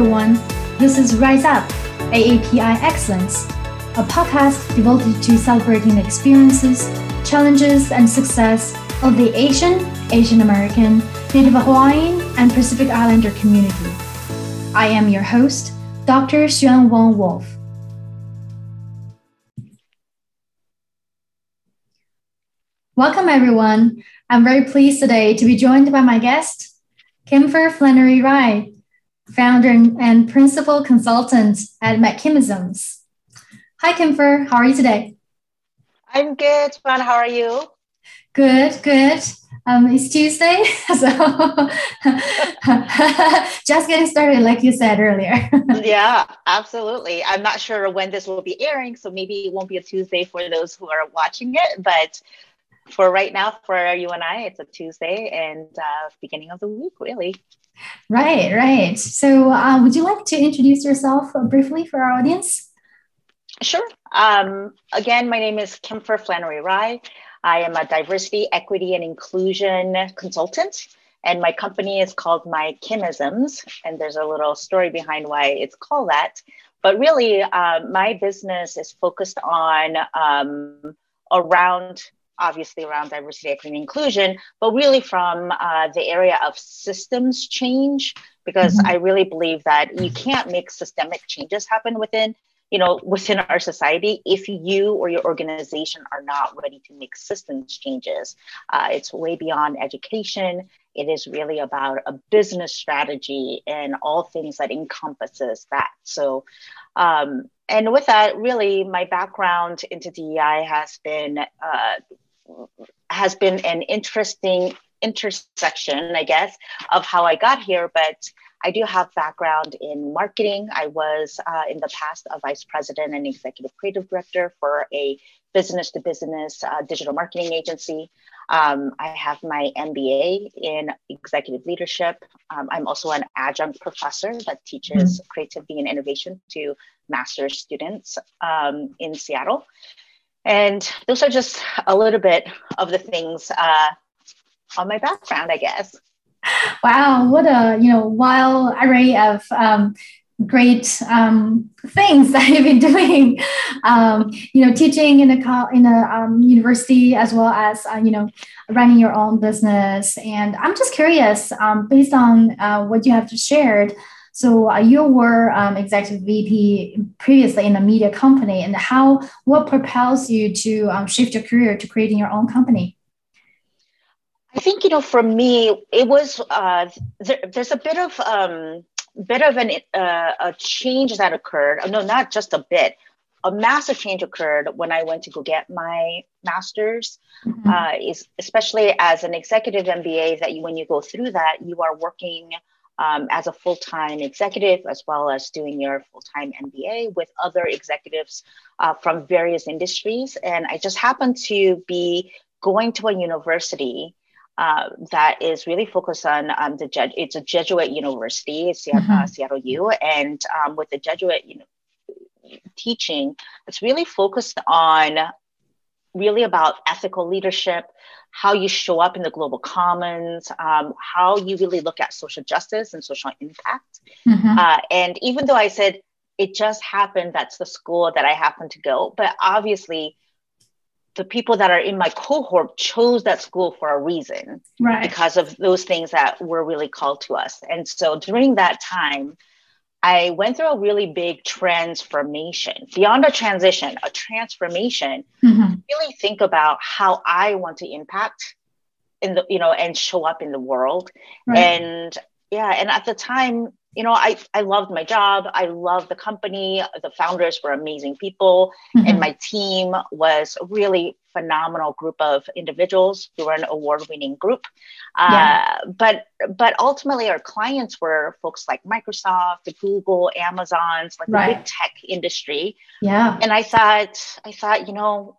everyone. This is Rise Up, AAPI Excellence, a podcast devoted to celebrating the experiences, challenges, and success of the Asian, Asian American, Native Hawaiian, and Pacific Islander community. I am your host, Dr. Xuan Wong Wolf. Welcome, everyone. I'm very pleased today to be joined by my guest, Kimfer Flannery Rai, founder and principal consultant at McKimisms. Hi, Kimfer. How are you today? I'm good, Fun. How are you? Good, good. Um, it's Tuesday, so just getting started, like you said earlier. yeah, absolutely. I'm not sure when this will be airing, so maybe it won't be a Tuesday for those who are watching it, but for right now, for you and I, it's a Tuesday and uh, beginning of the week, really. Right, right. So, uh, would you like to introduce yourself briefly for our audience? Sure. Um, again, my name is Kimfer Flannery Rye. I am a diversity, equity, and inclusion consultant, and my company is called My Kimisms. And there's a little story behind why it's called that. But really, uh, my business is focused on um, around obviously around diversity, equity, and inclusion, but really from uh, the area of systems change, because mm-hmm. I really believe that you can't make systemic changes happen within you know within our society if you or your organization are not ready to make systems changes. Uh, it's way beyond education. It is really about a business strategy and all things that encompasses that. So um, and with that really my background into dei has been uh, has been an interesting intersection, I guess, of how I got here. But I do have background in marketing. I was uh, in the past a vice president and executive creative director for a business to business uh, digital marketing agency. Um, I have my MBA in executive leadership. Um, I'm also an adjunct professor that teaches mm-hmm. creativity and innovation to master's students um, in Seattle. And those are just a little bit of the things uh, on my background, I guess. Wow, what a you know wild array of um, great um, things that you've been doing. Um, you know, teaching in a in a um, university as well as uh, you know running your own business. And I'm just curious, um, based on uh, what you have shared. So uh, you were um, executive VP previously in a media company, and how what propels you to um, shift your career to creating your own company? I think you know, for me, it was uh, there, there's a bit of um, bit of an uh, a change that occurred. No, not just a bit. A massive change occurred when I went to go get my master's. Mm-hmm. Uh, is especially as an executive MBA, that you, when you go through that, you are working um, as a full time executive, as well as doing your full time MBA with other executives uh, from various industries. And I just happened to be going to a university. Uh, that is really focused on um, the it's a Jesuit university, it's mm-hmm. uh, Seattle U, and um, with the Jesuit you know, teaching, it's really focused on really about ethical leadership, how you show up in the global commons, um, how you really look at social justice and social impact. Mm-hmm. Uh, and even though I said it just happened, that's the school that I happened to go, but obviously the people that are in my cohort chose that school for a reason right. because of those things that were really called to us. And so during that time, I went through a really big transformation beyond a transition, a transformation. Mm-hmm. Really think about how I want to impact in the, you know, and show up in the world. Right. And yeah, and at the time, you know, I, I loved my job. I loved the company. The founders were amazing people. Mm-hmm. And my team was really phenomenal group of individuals. We were an award winning group. Yeah. Uh, but but ultimately, our clients were folks like Microsoft, Google, Amazon's, like right. the big tech industry. Yeah. And I thought, I thought, you know,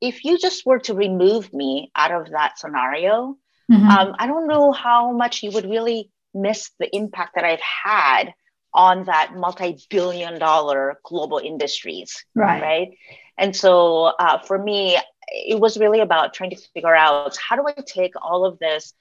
if you just were to remove me out of that scenario, mm-hmm. um, I don't know how much you would really miss the impact that I've had on that multi-billion dollar global industries right right and so uh, for me it was really about trying to figure out how do i take all of this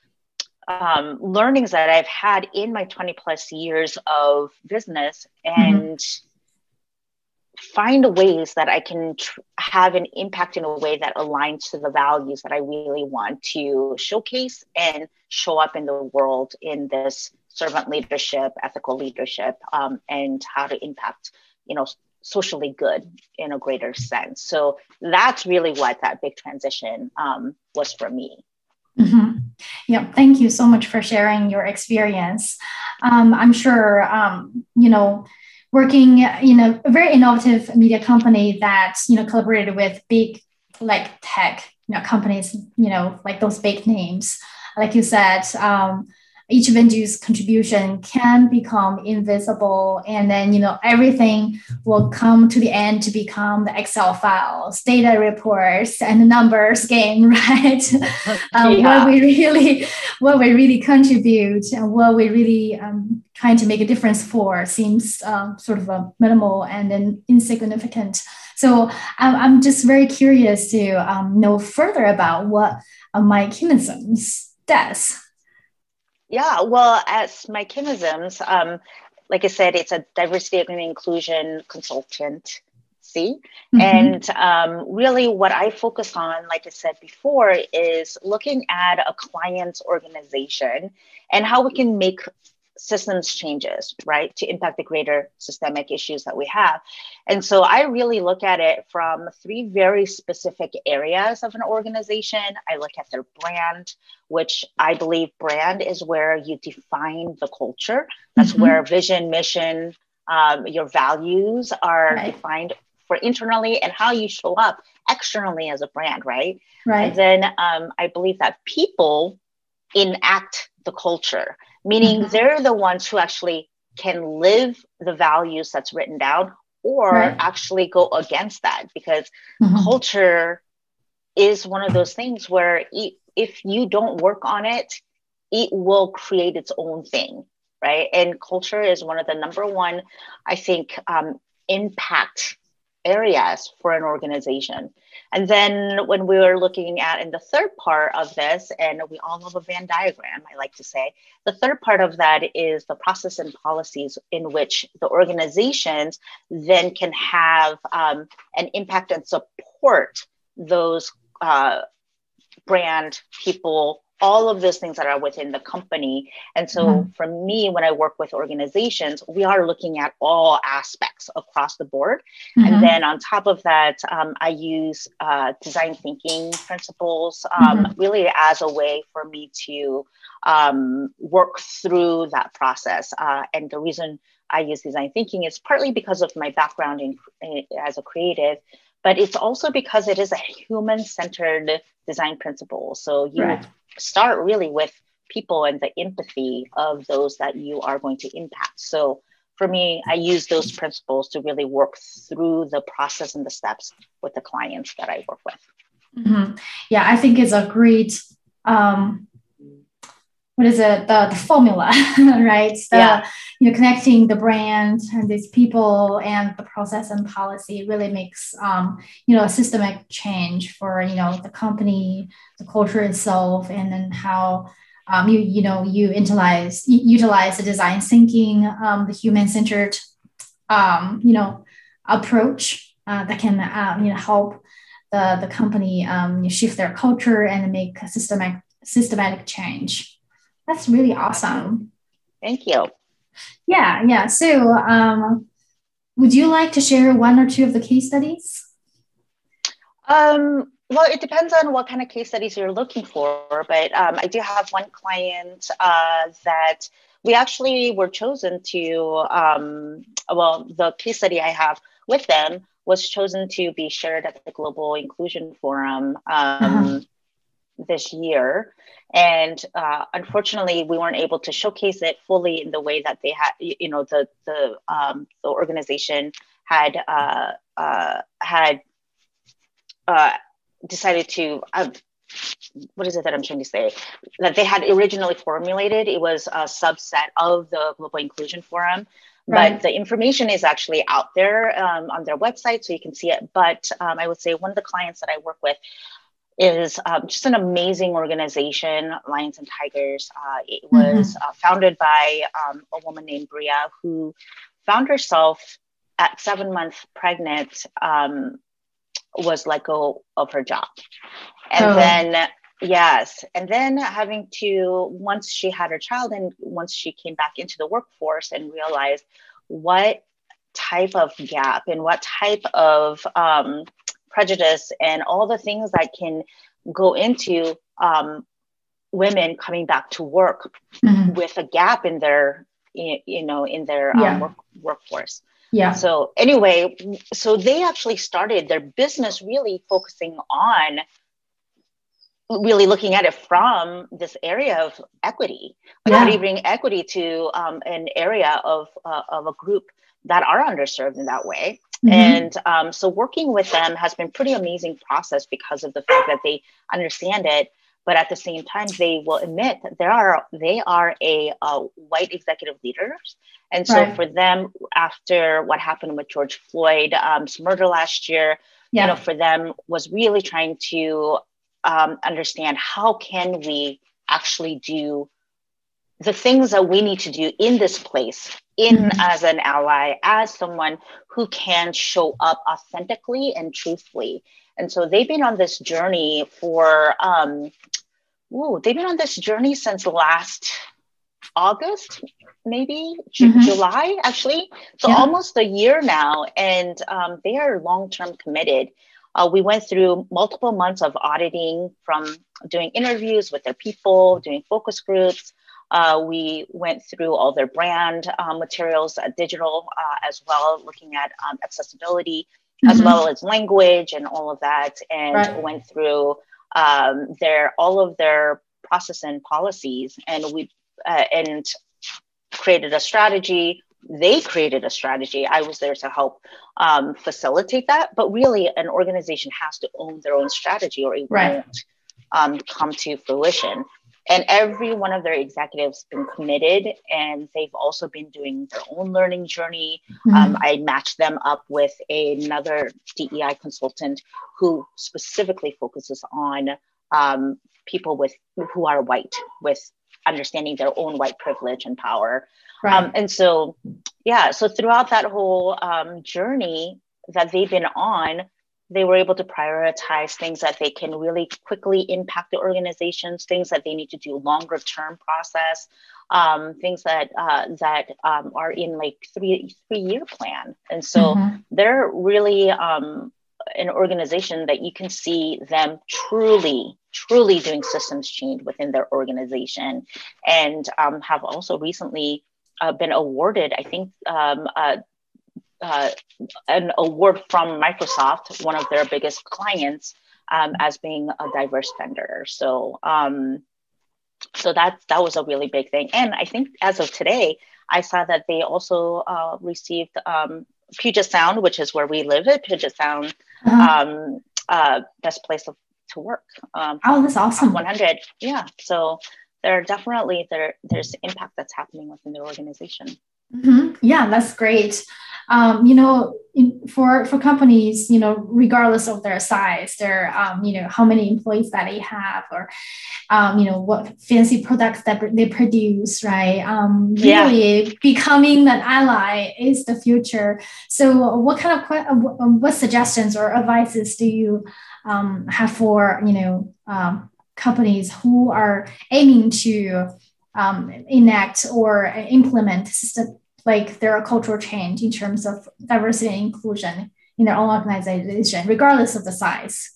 um, learnings that I've had in my 20 plus years of business and mm-hmm. find ways that I can tr- have an impact in a way that aligns to the values that I really want to showcase and show up in the world in this servant leadership, ethical leadership, um, and how to impact, you know, socially good in a greater sense. So that's really what that big transition um, was for me. Mm-hmm. Yeah, thank you so much for sharing your experience. Um, I'm sure, um, you know, working in a very innovative media company that, you know, collaborated with big like tech you know, companies, you know, like those big names. Like you said, um, each venue's contribution can become invisible and then you know everything will come to the end to become the excel files data reports and the numbers game right um, yeah. what we really what we really contribute and what we really um, trying to make a difference for seems um, sort of a minimal and then insignificant so I'm, I'm just very curious to um, know further about what uh, My Kimisms does yeah, well, as my Kimisms, um, like I said, it's a diversity and inclusion consultant. See, mm-hmm. and um, really, what I focus on, like I said before, is looking at a client's organization and how we can make systems changes, right, to impact the greater systemic issues that we have. And so I really look at it from three very specific areas of an organization. I look at their brand, which I believe brand is where you define the culture. That's mm-hmm. where vision, mission, um, your values are right. defined for internally and how you show up externally as a brand, right? Right. And then um, I believe that people enact the culture meaning mm-hmm. they're the ones who actually can live the values that's written down or right. actually go against that because mm-hmm. culture is one of those things where if you don't work on it it will create its own thing right and culture is one of the number one i think um, impact areas for an organization. And then when we were looking at in the third part of this, and we all know a Venn diagram, I like to say, the third part of that is the process and policies in which the organizations then can have um, an impact and support those uh, brand people all of those things that are within the company. And so mm-hmm. for me, when I work with organizations, we are looking at all aspects across the board. Mm-hmm. And then on top of that, um, I use uh, design thinking principles um, mm-hmm. really as a way for me to um, work through that process. Uh, and the reason I use design thinking is partly because of my background in, in as a creative, but it's also because it is a human centered design principle. So you right. Start really with people and the empathy of those that you are going to impact. So for me, I use those principles to really work through the process and the steps with the clients that I work with. Mm-hmm. Yeah, I think it's a great um, what is it? The, the formula right? The, yeah. you know connecting the brand and these people and the process and policy really makes um, you know a systemic change for you know the company the culture itself and then how um, you you know you utilize utilize the design thinking um, the human centered um, you know approach uh, that can uh, you know help the the company um, shift their culture and make a systematic systematic change that's really awesome. Thank you. Yeah, yeah. So, um, would you like to share one or two of the case studies? Um, well, it depends on what kind of case studies you're looking for, but um, I do have one client uh, that we actually were chosen to, um, well, the case study I have with them was chosen to be shared at the Global Inclusion Forum um, uh-huh. This year. And uh, unfortunately, we weren't able to showcase it fully in the way that they had, you know, the the um, the organization had uh, uh, had uh, decided to. Uh, what is it that I'm trying to say? That they had originally formulated. It was a subset of the Global Inclusion Forum, Right. but the information is actually out there um, on their website so you can see it but um, i would say one of the clients that i work with is um, just an amazing organization, Lions and Tigers. Uh, it was mm-hmm. uh, founded by um, a woman named Bria who found herself at seven months pregnant, um, was let go of her job. And oh. then, yes, and then having to, once she had her child and once she came back into the workforce and realized what type of gap and what type of um, prejudice and all the things that can go into um, women coming back to work mm-hmm. with a gap in their you know in their um, yeah. um, work, workforce yeah so anyway so they actually started their business really focusing on really looking at it from this area of equity like yeah. how do you bring equity to um, an area of, uh, of a group that are underserved in that way Mm-hmm. And um, so working with them has been pretty amazing process because of the fact that they understand it, but at the same time they will admit that there are they are a, a white executive leaders, and so right. for them after what happened with George Floyd's um, murder last year, yeah. you know, for them was really trying to um, understand how can we actually do the things that we need to do in this place in mm-hmm. as an ally as someone who can show up authentically and truthfully and so they've been on this journey for um ooh, they've been on this journey since last august maybe mm-hmm. july actually so yeah. almost a year now and um, they are long-term committed uh, we went through multiple months of auditing from doing interviews with their people doing focus groups uh, we went through all their brand um, materials, uh, digital uh, as well, looking at um, accessibility mm-hmm. as well as language and all of that, and right. went through um, their all of their process and policies, and we uh, and created a strategy. They created a strategy. I was there to help um, facilitate that, but really, an organization has to own their own strategy, or it right. won't um, come to fruition and every one of their executives been committed and they've also been doing their own learning journey mm-hmm. um, i matched them up with another dei consultant who specifically focuses on um, people with who are white with understanding their own white privilege and power right. um, and so yeah so throughout that whole um, journey that they've been on they were able to prioritize things that they can really quickly impact the organizations, things that they need to do longer term process, um, things that uh, that um, are in like three three year plan. And so mm-hmm. they're really um, an organization that you can see them truly truly doing systems change within their organization, and um, have also recently. Uh, been awarded, I think, um, uh, uh, an award from Microsoft, one of their biggest clients, um, as being a diverse vendor. So, um, so that that was a really big thing. And I think as of today, I saw that they also uh, received um, Puget Sound, which is where we live at Puget Sound, uh-huh. uh, best place of, to work. Um, oh, that's awesome! One hundred, yeah. So there are definitely there there's impact that's happening within the organization. Mm-hmm. Yeah, that's great. Um, you know, in, for for companies, you know, regardless of their size, their um, you know how many employees that they have, or um, you know what fancy products that they produce, right? Um, really, yeah. becoming an ally is the future. So, what kind of uh, what suggestions or advices do you um, have for you know um, companies who are aiming to um, enact or implement system, like their cultural change in terms of diversity and inclusion in their own organization, regardless of the size?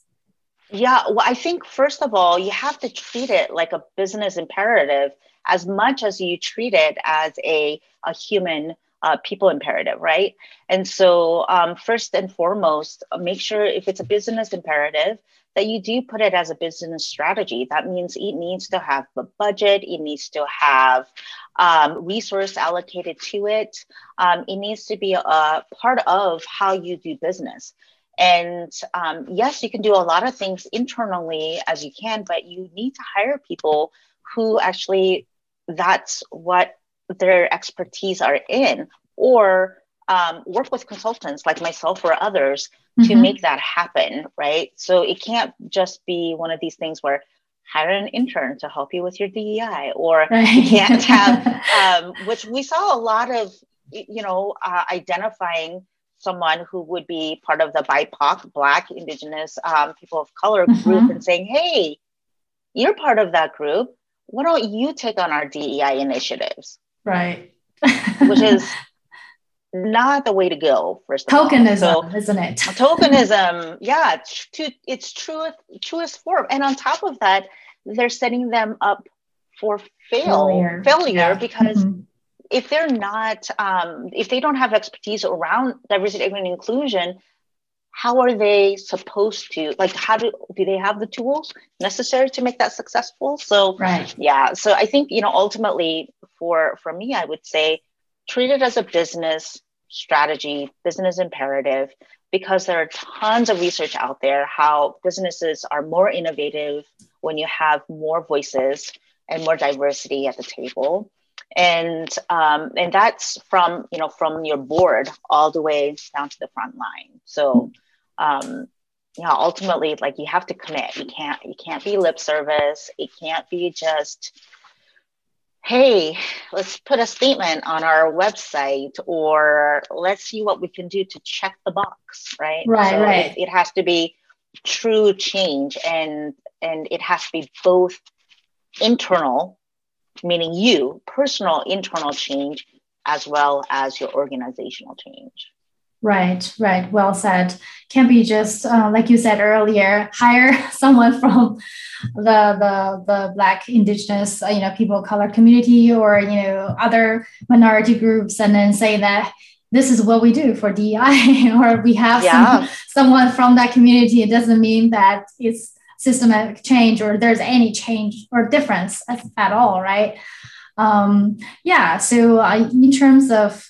Yeah, well, I think first of all, you have to treat it like a business imperative as much as you treat it as a, a human uh, people imperative, right? And so, um, first and foremost, make sure if it's a business imperative, that you do put it as a business strategy. That means it needs to have a budget, it needs to have um, resource allocated to it. Um, it needs to be a part of how you do business. And um, yes, you can do a lot of things internally as you can, but you need to hire people who actually that's what their expertise are in, or um, work with consultants like myself or others mm-hmm. to make that happen, right? So it can't just be one of these things where hire an intern to help you with your DEI, or right. you can't have, um, which we saw a lot of, you know, uh, identifying someone who would be part of the BIPOC, Black, Indigenous, um, people of color mm-hmm. group, and saying, "Hey, you're part of that group. Why don't you take on our DEI initiatives?" Right. which is not the way to go. First tokenism, so, isn't it? tokenism, yeah, it's, to, it's truest truest form. And on top of that, they're setting them up for fail failure, failure yeah. because mm-hmm. if they're not, um, if they don't have expertise around diversity, equity, and inclusion, how are they supposed to like how do do they have the tools necessary to make that successful so right yeah so i think you know ultimately for for me i would say treat it as a business strategy, business imperative, because there are tons of research out there how businesses are more innovative when you have more voices and more diversity at the table. And um, and that's from you know from your board all the way down to the front line. So um, yeah, ultimately, like you have to commit. You can't you can't be lip service. It can't be just hey, let's put a statement on our website or let's see what we can do to check the box, right? Right, so right. It, it has to be true change and and it has to be both internal, meaning you, personal internal change, as well as your organizational change. Right, right. Well said. Can't be just uh, like you said earlier. Hire someone from the the the Black, Indigenous, uh, you know, people of color community, or you know, other minority groups, and then say that this is what we do for DEI, or we have yeah. some, someone from that community. It doesn't mean that it's systematic change or there's any change or difference at, at all, right? Um, yeah. So uh, in terms of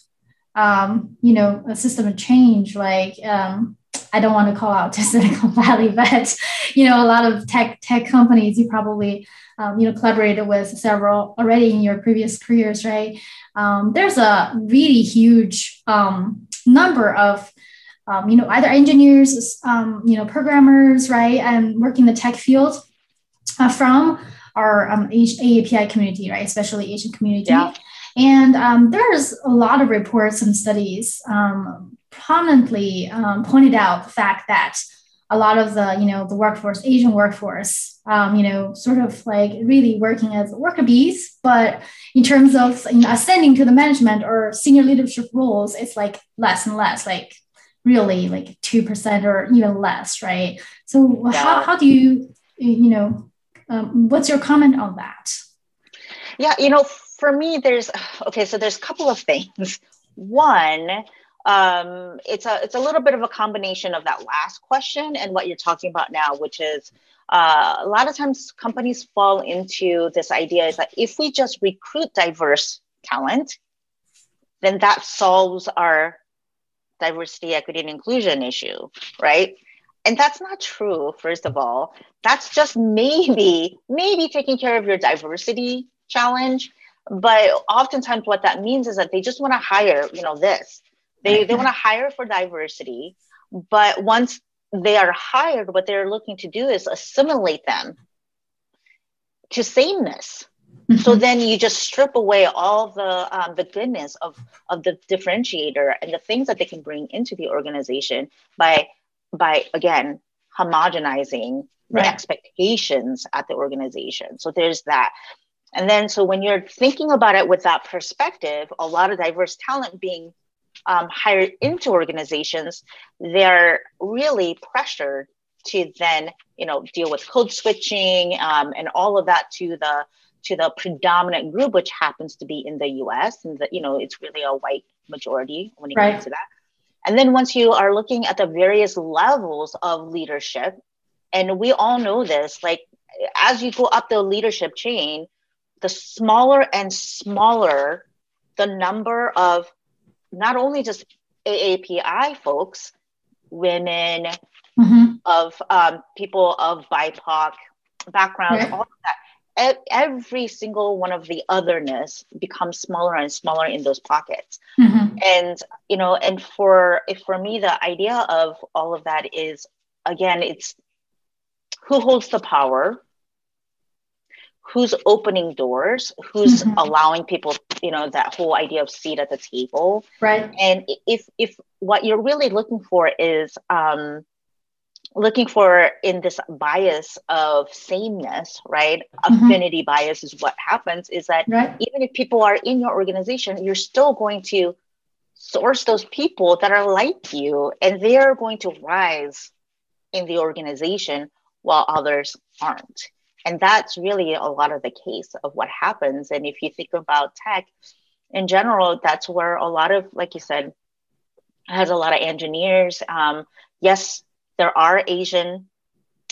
um, you know, a system of change, like um, I don't want to call out to Silicon Valley, but you know, a lot of tech tech companies you probably um, you know collaborated with several already in your previous careers, right? Um, there's a really huge um, number of um, you know either engineers, um, you know, programmers, right, and work in the tech field uh, from our um, AAPI community, right, especially Asian community. Yeah. And um, there's a lot of reports and studies um, prominently um, pointed out the fact that a lot of the you know the workforce asian workforce um, you know sort of like really working as worker bees but in terms of you know, ascending to the management or senior leadership roles it's like less and less like really like 2% or even less right so yeah. how, how do you you know um, what's your comment on that yeah you know for me, there's okay. So there's a couple of things. One, um, it's a it's a little bit of a combination of that last question and what you're talking about now, which is uh, a lot of times companies fall into this idea is that if we just recruit diverse talent, then that solves our diversity, equity, and inclusion issue, right? And that's not true, first of all. That's just maybe, maybe taking care of your diversity challenge but oftentimes what that means is that they just want to hire you know this. They, they want to hire for diversity but once they are hired what they're looking to do is assimilate them to sameness. Mm-hmm. so then you just strip away all the um, the goodness of of the differentiator and the things that they can bring into the organization by by again homogenizing right. the expectations at the organization. So there's that and then, so when you're thinking about it with that perspective, a lot of diverse talent being um, hired into organizations, they're really pressured to then, you know, deal with code switching um, and all of that to the to the predominant group, which happens to be in the U.S. and that you know it's really a white majority when you right. get to that. And then once you are looking at the various levels of leadership, and we all know this, like as you go up the leadership chain, the smaller and smaller the number of not only just AAPI folks, women, mm-hmm. of um, people of BIPOC backgrounds, all of that. every single one of the otherness becomes smaller and smaller in those pockets mm-hmm. and you know and for if for me the idea of all of that is again it's who holds the power who's opening doors who's mm-hmm. allowing people you know that whole idea of seat at the table right and if if what you're really looking for is um looking for in this bias of sameness right mm-hmm. affinity bias is what happens is that right. even if people are in your organization you're still going to source those people that are like you and they're going to rise in the organization while others aren't and that's really a lot of the case of what happens and if you think about tech in general that's where a lot of like you said has a lot of engineers um, yes there are Asian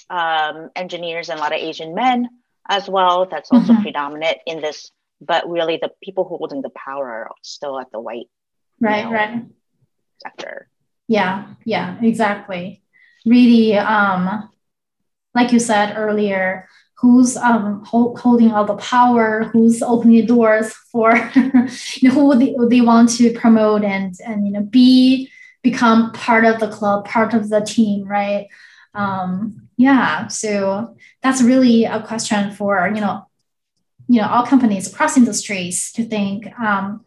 um, engineers and a lot of Asian men as well. That's also mm-hmm. predominant in this, but really the people holding the power are still at the white right, know, right sector. Yeah, yeah, exactly. Really, um, like you said earlier, who's um, hold, holding all the power, who's opening the doors for you know, who they, they want to promote and and you know be become part of the club, part of the team, right? Um, yeah, so that's really a question for you know, you know, all companies across industries to think um,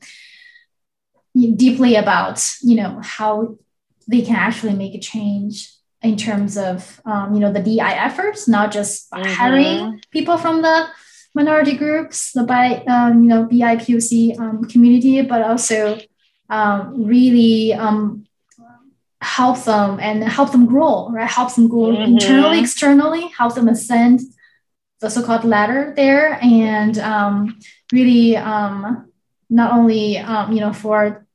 deeply about you know how they can actually make a change in terms of um, you know the DI efforts, not just mm-hmm. hiring people from the minority groups, the by um, you know BIPOC um, community, but also um, really um, help them and help them grow, right? Help them grow mm-hmm. internally, externally, help them ascend the so-called ladder there, and um, really um, not only um, you know for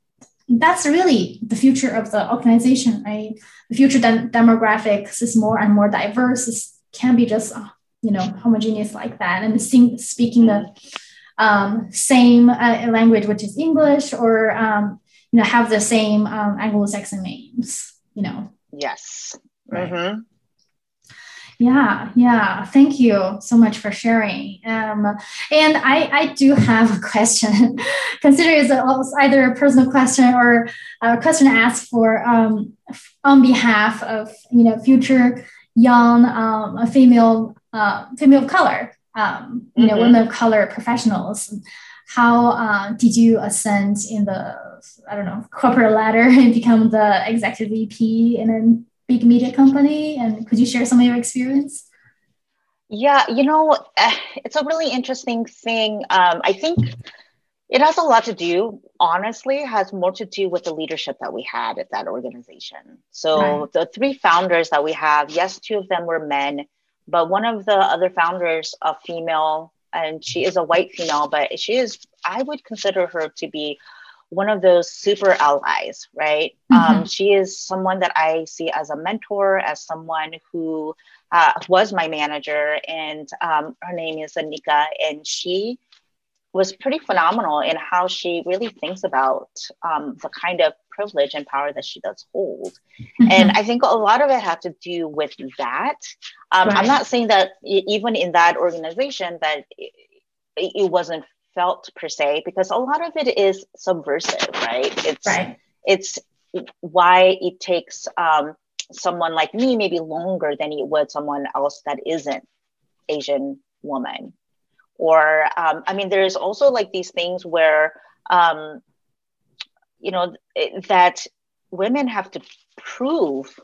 that's really the future of the organization, right? The future de- demographics is more and more diverse. It can't be just uh, you know homogeneous like that, and sing, speaking the um, same uh, language, which is English, or um, you know have the same um, Anglo-Saxon names. You know. Yes. Right. Mm-hmm. Yeah, yeah. Thank you so much for sharing. Um, and I, I do have a question. Consider it's either a personal question or a question asked for um, on behalf of you know future young um, female uh, female of color, um, you mm-hmm. know, women of color professionals. How uh, did you ascend in the I don't know, corporate ladder and become the executive VP in a big media company? And could you share some of your experience? Yeah, you know, eh, it's a really interesting thing. Um, I think it has a lot to do, honestly, has more to do with the leadership that we had at that organization. So right. the three founders that we have, yes, two of them were men, but one of the other founders, a female, and she is a white female, but she is, I would consider her to be one of those super allies, right? Mm-hmm. Um, she is someone that I see as a mentor, as someone who uh, was my manager, and um, her name is Anika, and she was pretty phenomenal in how she really thinks about um, the kind of privilege and power that she does hold. Mm-hmm. And I think a lot of it had to do with that. Um, right. I'm not saying that even in that organization that it, it wasn't felt per se because a lot of it is subversive right it's right. it's why it takes um, someone like me maybe longer than it would someone else that isn't asian woman or um, i mean there's also like these things where um, you know that women have to prove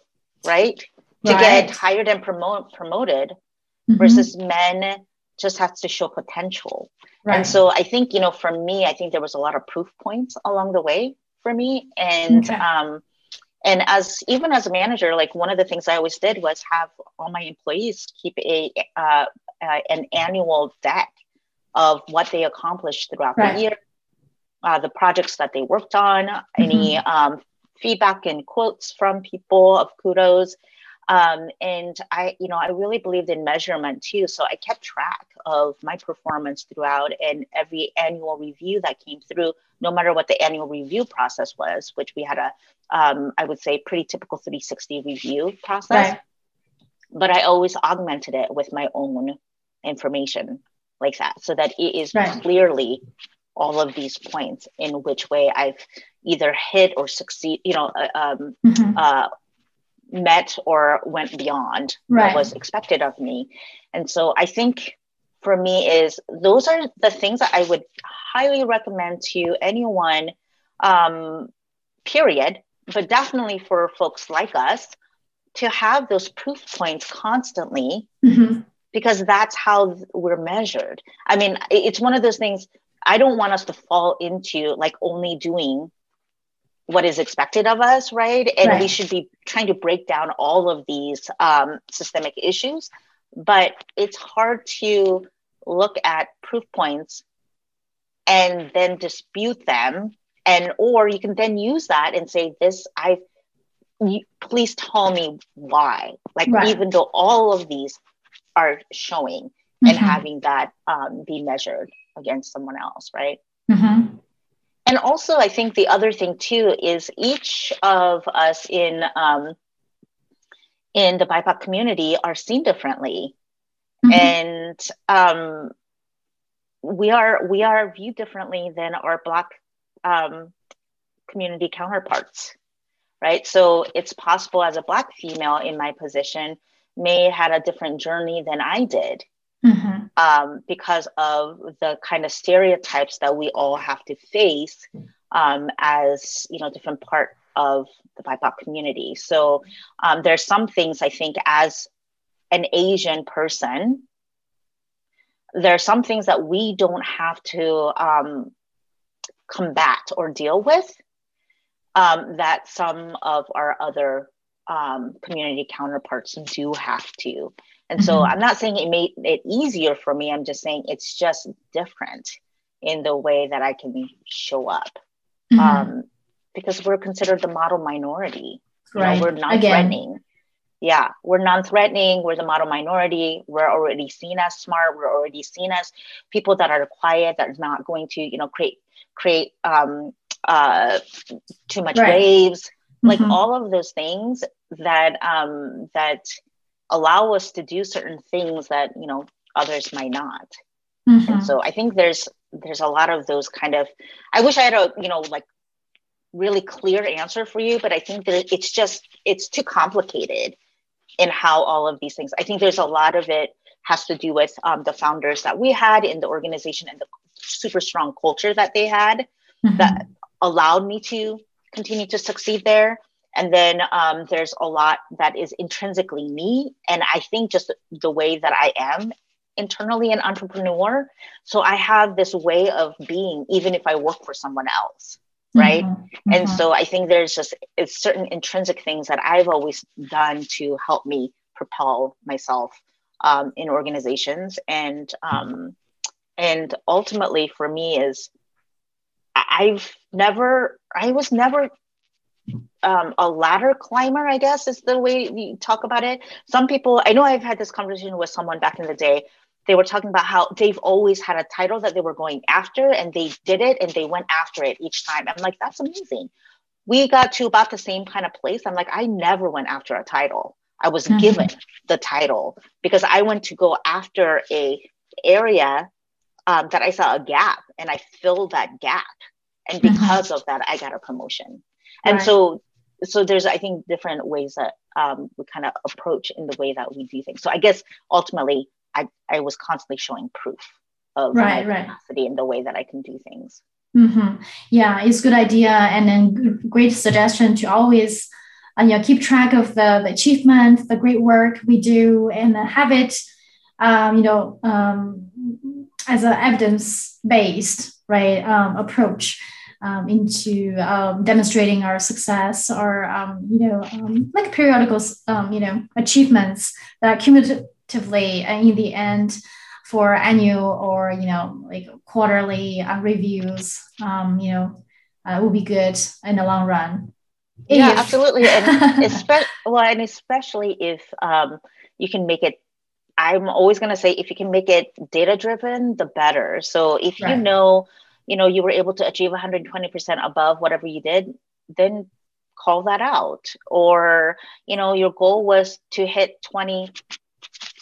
right to right. get hired and promote promoted mm-hmm. versus men just has to show potential. Right. And so I think, you know, for me, I think there was a lot of proof points along the way for me. And okay. um, and as even as a manager, like one of the things I always did was have all my employees keep a uh, uh, an annual deck of what they accomplished throughout right. the year, uh, the projects that they worked on, mm-hmm. any um, feedback and quotes from people of kudos, um, and I, you know, I really believed in measurement too. So I kept track of my performance throughout and every annual review that came through, no matter what the annual review process was, which we had a, um, I would say, pretty typical 360 review process. Right. But I always augmented it with my own information like that so that it is Right. clearly all of these points in which way I've either hit or succeed, you know, uh, um, Mhm. uh, met or went beyond Right. what was expected of me. And so I think for me is those are the things that I would highly recommend to anyone, um, period, but definitely for folks like us to have those proof points constantly Mhm. because that's how we're measured. I mean, it's one of those things I don't want us to fall into like only doing what is expected of us, right? And we should be trying to break down all of these um, systemic issues. But it's hard to look at proof points and then dispute them and or you can then use that and say this i please tell me why like Right. even though all of these are showing and Mhm. having that um, be measured against someone else right Mhm. And also i think the other thing too is each of us in um, in the bipoc community are seen differently. Mhm. and um, we are we are viewed differently than our black um, community counterparts right? So it's possible as a black female in my position may had a different journey than i did Mhm. um, because of the kind of stereotypes that we all have to face um, as you know different part of the BIPOC community. So um, there's some things I think as an Asian person, there are some things that we don't have to um, combat or deal with um, that some of our other um, community counterparts do have to. And so Mhm. I'm not saying it made it easier for me. I'm just saying it's just different in the way that I can show up Mhm. um, because we're considered the model minority. You right. know, we're Again. non-threatening. Yeah, we're non-threatening. We're the model minority. We're already seen as smart. We're already seen as people that are quiet, that are not going to, you know, create create um, uh, too much Right. waves. Like Mhm. all of those things that um, that allow us to do certain things that you know others might not. Mhm. And so I think there's there's a lot of those kind of. I wish I had a you know like really clear answer for you, but I think that it's just it's too complicated in how all of these things. I think there's a lot of it has to do with um, the founders that we had in the organization and the super strong culture that they had Mhm. that allowed me to continue to succeed there. And then um, there's a lot that is intrinsically me. And I think just the way that I am internally an entrepreneur. So I have this way of being, even if I work for someone else. Right. Mhm. And Mhm. so I think there's just it's certain intrinsic things that I've always done to help me propel myself um, in organizations. And um, and ultimately for me is I've never I was never um, a ladder climber, I guess is the way we talk about it. Some people, I know I've had this conversation with someone back in the day. They were talking about how they've always had a title that they were going after and they did it and they went after it each time. I'm like, that's amazing. We got to about the same kind of place. I'm like, I never went after a title. I was Mhm. given the title because I went to go after a area um, that I saw a gap and I filled that gap. And Mhm. because of that, I got a promotion and Right. so so there's i think different ways that um, we kind of approach in the way that we do things so i guess ultimately i i was constantly showing proof of Right, my right. capacity and the way that i can do things hmm Yeah, it's a good idea and then great suggestion to always, uh, you know, keep track of the, the achievement, the great work we do, and have it, um, you know, um, as an evidence-based, right, um, approach um, into um, demonstrating our success or, um, you know, um, like periodical, um, you know, achievements that cumulatively, in the end, for annual or you know like quarterly uh, reviews um, you know uh, will be good in the long run. Yeah If- absolutely. And especially well and especially if um, you can make it i'm always going to say if you can make it data driven the better. So if you know you know you were able to achieve 120% above whatever you did then call that out or you know your goal was to hit 20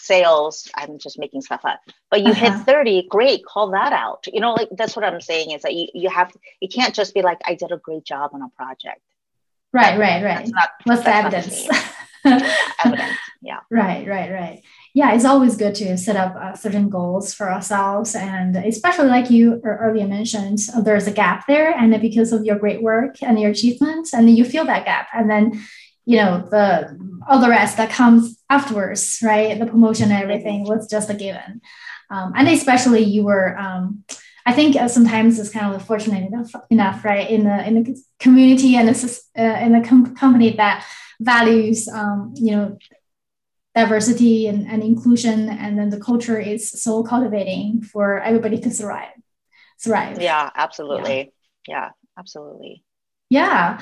sales, I'm just making stuff up. But you uh-huh. hit 30, great, call that out. You know, like that's what I'm saying is that you, you have, it can't just be like, I did a great job on a project. Right, right, right. That's not, What's the evidence? evidence, yeah. Right, right, right. Yeah, it's always good to set up uh, certain goals for ourselves. And especially like you earlier mentioned, uh, there's a gap there. And because of your great work and your achievements, and you feel that gap. And then you know the all the rest that comes afterwards right the promotion and everything was just a given um, and especially you were um, i think uh, sometimes it's kind of fortunate enough, enough right in the in the community and the, uh, in a com- company that values um, you know diversity and, and inclusion and then the culture is so cultivating for everybody to thrive thrive yeah absolutely yeah, yeah absolutely yeah.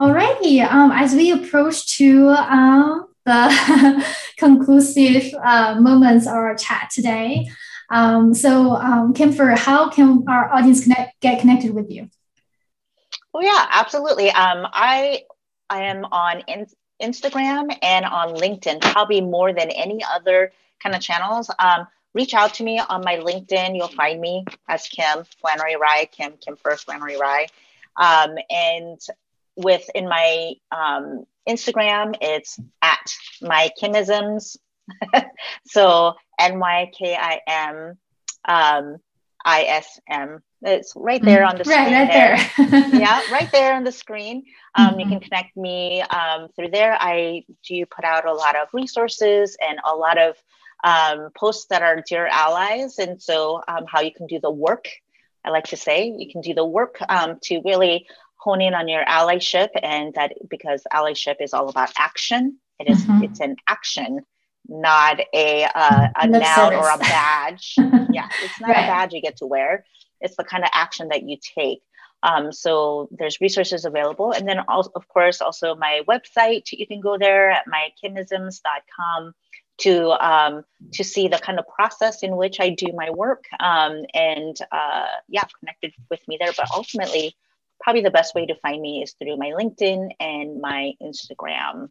Alrighty. Um, as we approach to um, the conclusive uh, moments of our chat today, um, so um, Kimfer, how can our audience connect, get connected with you? Oh yeah, absolutely. Um, I I am on in- Instagram and on LinkedIn, probably more than any other kind of channels. Um, reach out to me on my LinkedIn. You'll find me as Kim Flannery Rai, Kim Kim First Flannery Rai. Um, and with in my um, Instagram, it's at my Kimisms. so M Y K I M um, I S M. It's right there on the right, screen. Right there. there. yeah, right there on the screen. Um, mm-hmm. You can connect me um, through there. I do put out a lot of resources and a lot of um, posts that are dear allies, and so um, how you can do the work I like to say. You can do the work um, to really hone in on your allyship, and that because allyship is all about action. It is, mm-hmm. It's an action, not a uh, a noun service. or a badge. yeah, it's not right. a badge you get to wear. It's the kind of action that you take. Um, so there's resources available, and then also, of course, also my website. You can go there at mykimisms.com to um, to see the kind of process in which I do my work um, and uh, yeah, connected with me there. But ultimately, probably the best way to find me is through my LinkedIn and my Instagram.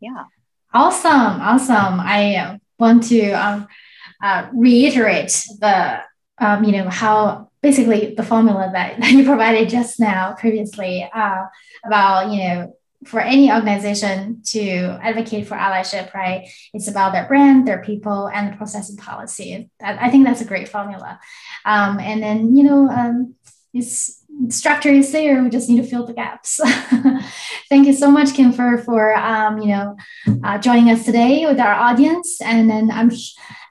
Yeah. Awesome, awesome. I want to um, uh, reiterate the um, you know how basically the formula that, you provided just now previously uh, about you know for any organization to advocate for allyship, right? It's about their brand, their people, and the process and policy. I think that's a great formula. Um, and then, you know, um, it's structure is there. We just need to fill the gaps. Thank you so much, Kim, for, for um, you know, uh, joining us today with our audience. And then I'm,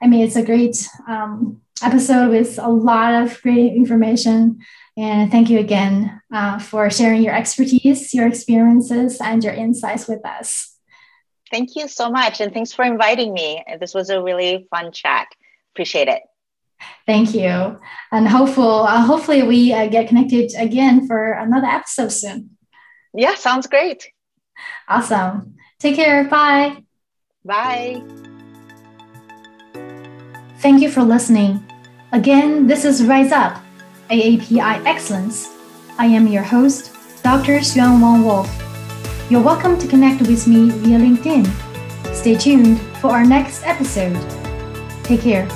I mean, it's a great um, episode with a lot of great information and thank you again uh, for sharing your expertise, your experiences, and your insights with us. Thank you so much. And thanks for inviting me. This was a really fun chat. Appreciate it. Thank you. And hopeful, uh, hopefully we uh, get connected again for another episode soon. Yeah, sounds great. Awesome. Take care. Bye. Bye. Thank you for listening. Again, this is Rise Up AAPI Excellence. I am your host, Dr. Xuan Wang Wolf. You're welcome to connect with me via LinkedIn. Stay tuned for our next episode. Take care.